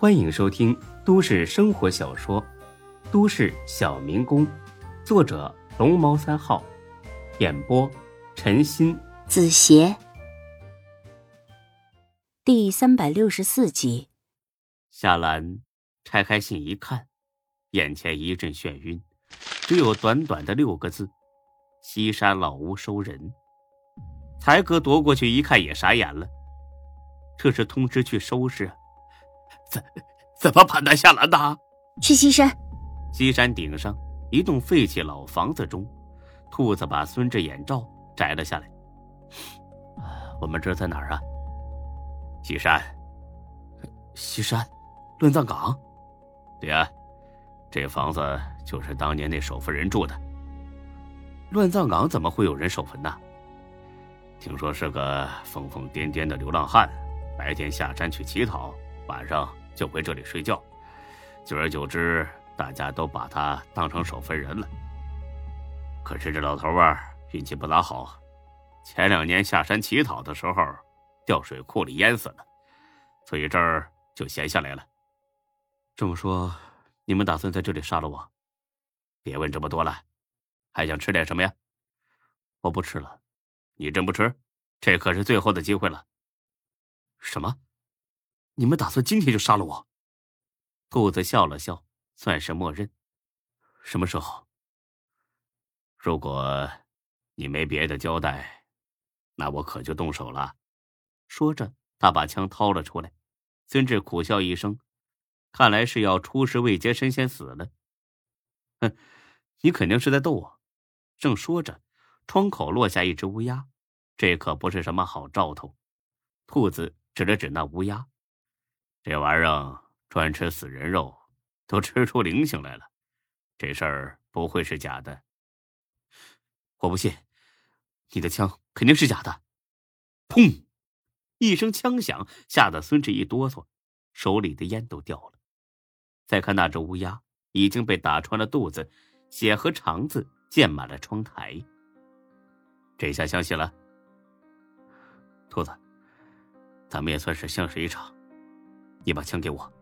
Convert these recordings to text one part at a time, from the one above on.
欢迎收听都市生活小说《都市小民工》，作者龙猫三号，演播陈鑫、子邪，第三百六十四集。夏兰拆开信一看，眼前一阵眩晕，只有短短的六个字：“西山老屋收人。”才哥夺过去一看，也傻眼了。这是通知去收拾，怎怎么判断夏兰的？去西山。西山顶上一栋废弃老房子中，兔子把孙志眼罩摘了下来。我们这在哪儿啊？西山。西山，乱葬岗。对啊，这房子就是当年那守坟人住的。乱葬岗怎么会有人守坟呢？听说是个疯疯癫癫的流浪汉，白天下山去乞讨，晚上就回这里睡觉。久而久之，大家都把他当成守坟人了。可是这老头啊，运气不咋好，前两年下山乞讨的时候，掉水库里淹死了，所以这儿就闲下来了。这么说，你们打算在这里杀了我？别问这么多了，还想吃点什么呀？我不吃了。你真不吃？这可是最后的机会了。什么？你们打算今天就杀了我？兔子笑了笑，算是默认。什么时候？如果你没别的交代，那我可就动手了。说着，他把枪掏了出来。孙志苦笑一声，看来是要出师未捷身先死了。哼，你肯定是在逗我。正说着。窗口落下一只乌鸦，这可不是什么好兆头。兔子指了指那乌鸦，这玩意儿专吃死人肉，都吃出灵性来了。这事儿不会是假的。我不信，你的枪肯定是假的。砰！一声枪响，吓得孙志一哆嗦，手里的烟都掉了。再看那只乌鸦，已经被打穿了肚子，血和肠子溅满了窗台。这下相信了，兔子，咱们也算是相识一场。你把枪给我，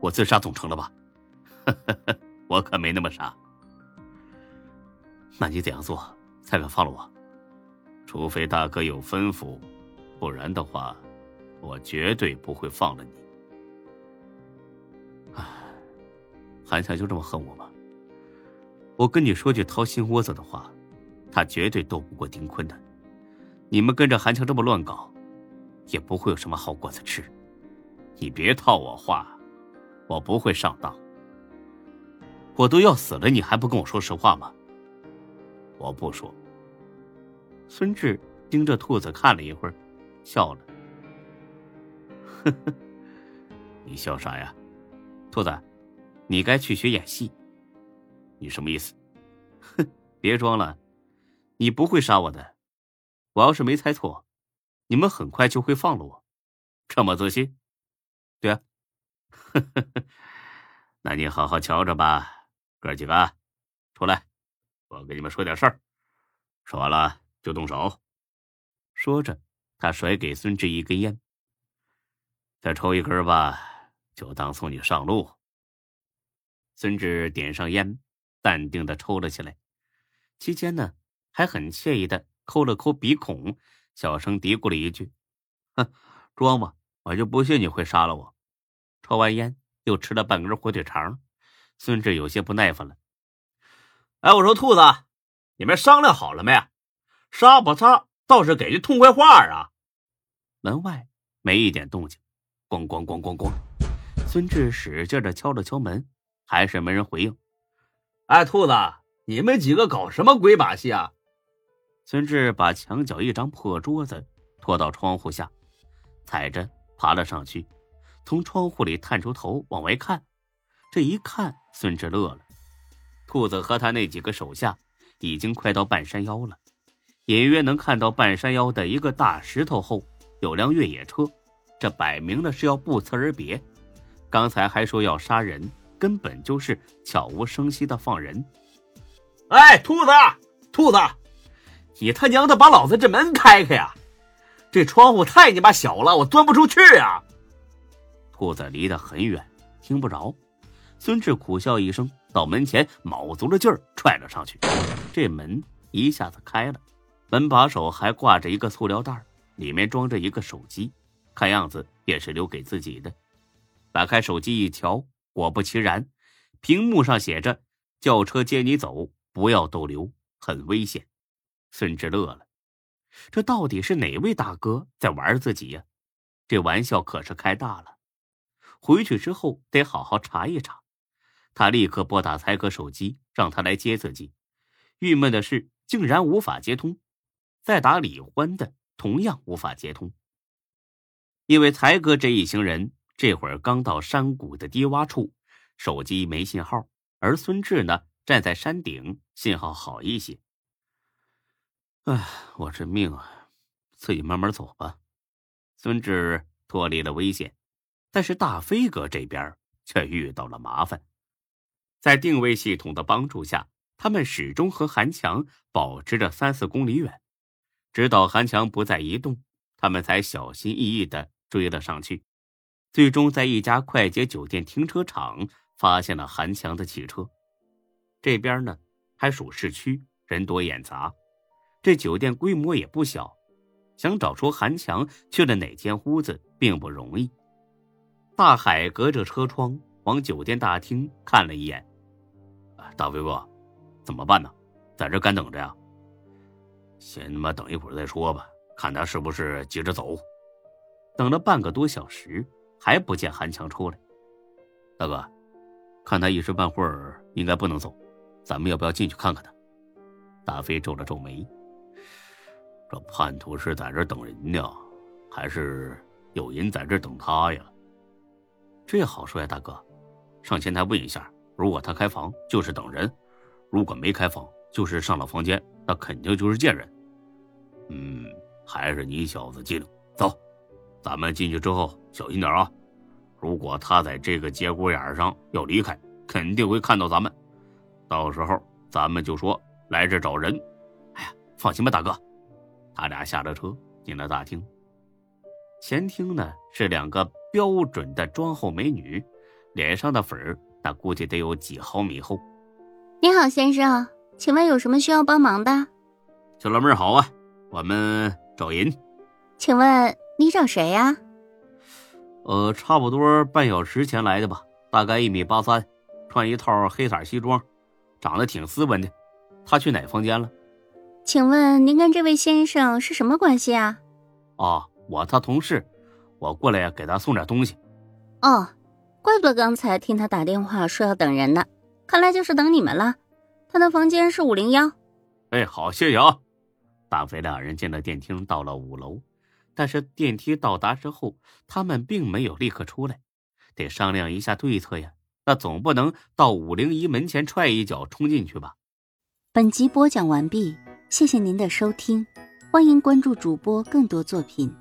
我自杀总成了吧？我可没那么傻。那你怎样做才肯放了我？除非大哥有吩咐，不然的话，我绝对不会放了你。唉，韩强就这么恨我吗？我跟你说句掏心窝子的话。他绝对斗不过丁坤的，你们跟着韩强这么乱搞，也不会有什么好果子吃。你别套我话，我不会上当。我都要死了，你还不跟我说实话吗？我不说。孙志盯着兔子看了一会儿，笑了。呵呵，你笑啥呀？兔子，你该去学演戏。你什么意思？哼，别装了。你不会杀我的，我要是没猜错，你们很快就会放了我，这么自信？对啊，那你好好瞧着吧，哥几个，出来，我跟你们说点事儿，说完了就动手。说着，他甩给孙志一根烟，再抽一根吧，就当送你上路。孙志点上烟，淡定的抽了起来，期间呢。还很惬意的抠了抠鼻孔，小声嘀咕了一句：“哼，装吧，我就不信你会杀了我。”抽完烟，又吃了半根火腿肠。孙志有些不耐烦了：“哎，我说兔子，你们商量好了没？杀不杀倒是给句痛快话啊！”门外没一点动静，咣咣咣咣咣，孙志使劲的敲了敲门，还是没人回应。哎，兔子，你们几个搞什么鬼把戏啊？孙志把墙角一张破桌子拖到窗户下，踩着爬了上去，从窗户里探出头往外看。这一看，孙志乐了。兔子和他那几个手下已经快到半山腰了，隐约能看到半山腰的一个大石头后有辆越野车，这摆明了是要不辞而别。刚才还说要杀人，根本就是悄无声息的放人。哎，兔子，兔子！你他娘的把老子这门开开呀！这窗户太你妈小了，我钻不出去啊！兔子离得很远，听不着。孙志苦笑一声，到门前卯足了劲儿踹了上去，这门一下子开了，门把手还挂着一个塑料袋，里面装着一个手机，看样子也是留给自己的。打开手机一瞧，果不其然，屏幕上写着：“叫车接你走，不要逗留，很危险。”孙志乐了，这到底是哪位大哥在玩自己呀？这玩笑可是开大了。回去之后得好好查一查。他立刻拨打才哥手机，让他来接自己。郁闷的是，竟然无法接通。再打李欢的，同样无法接通。因为才哥这一行人这会儿刚到山谷的低洼处，手机没信号。而孙志呢，站在山顶，信号好一些。哎，我这命啊，自己慢慢走吧。孙志脱离了危险，但是大飞哥这边却遇到了麻烦。在定位系统的帮助下，他们始终和韩强保持着三四公里远，直到韩强不再移动，他们才小心翼翼的追了上去。最终，在一家快捷酒店停车场发现了韩强的汽车。这边呢，还属市区，人多眼杂，这酒店规模也不小，想找出韩强去了哪间屋子并不容易。大海隔着车窗往酒店大厅看了一眼。大飞哥，怎么办呢？在这干等着呀？先他妈等一会儿再说吧，看他是不是急着走。等了半个多小时，还不见韩强出来。大哥，看他一时半会儿应该不能走，咱们要不要进去看看他？大飞皱了皱眉，这叛徒是在这等人呢，还是有人在这等他呀？这好说呀，大哥，上前台问一下。如果他开房，就是等人；如果没开房，就是上了房间，那肯定就是见人。嗯，还是你小子机灵。走，咱们进去之后小心点啊！如果他在这个节骨眼上要离开，肯定会看到咱们。到时候咱们就说来这找人。哎呀，放心吧，大哥。他俩下了车，进了大厅。前厅呢是两个标准的妆后美女，脸上的粉儿。那估计得有几毫米厚。你好，先生，请问有什么需要帮忙的？小老妹儿好啊，我们找人。请问你找谁呀？呃，差不多半小时前来的吧，大概一米八三，穿一套黑色西装，长得挺斯文的。他去哪房间了？请问您跟这位先生是什么关系啊？哦，我他同事，我过来给他送点东西。哦。怪不得刚才听他打电话说要等人呢，看来就是等你们了。他的房间是五零幺。哎，好，谢谢啊。大飞两人进了电梯，到了五楼，但是电梯到达之后，他们并没有立刻出来，得商量一下对策呀。那总不能到五零一门前踹一脚冲进去吧？本集播讲完毕，谢谢您的收听，欢迎关注主播更多作品。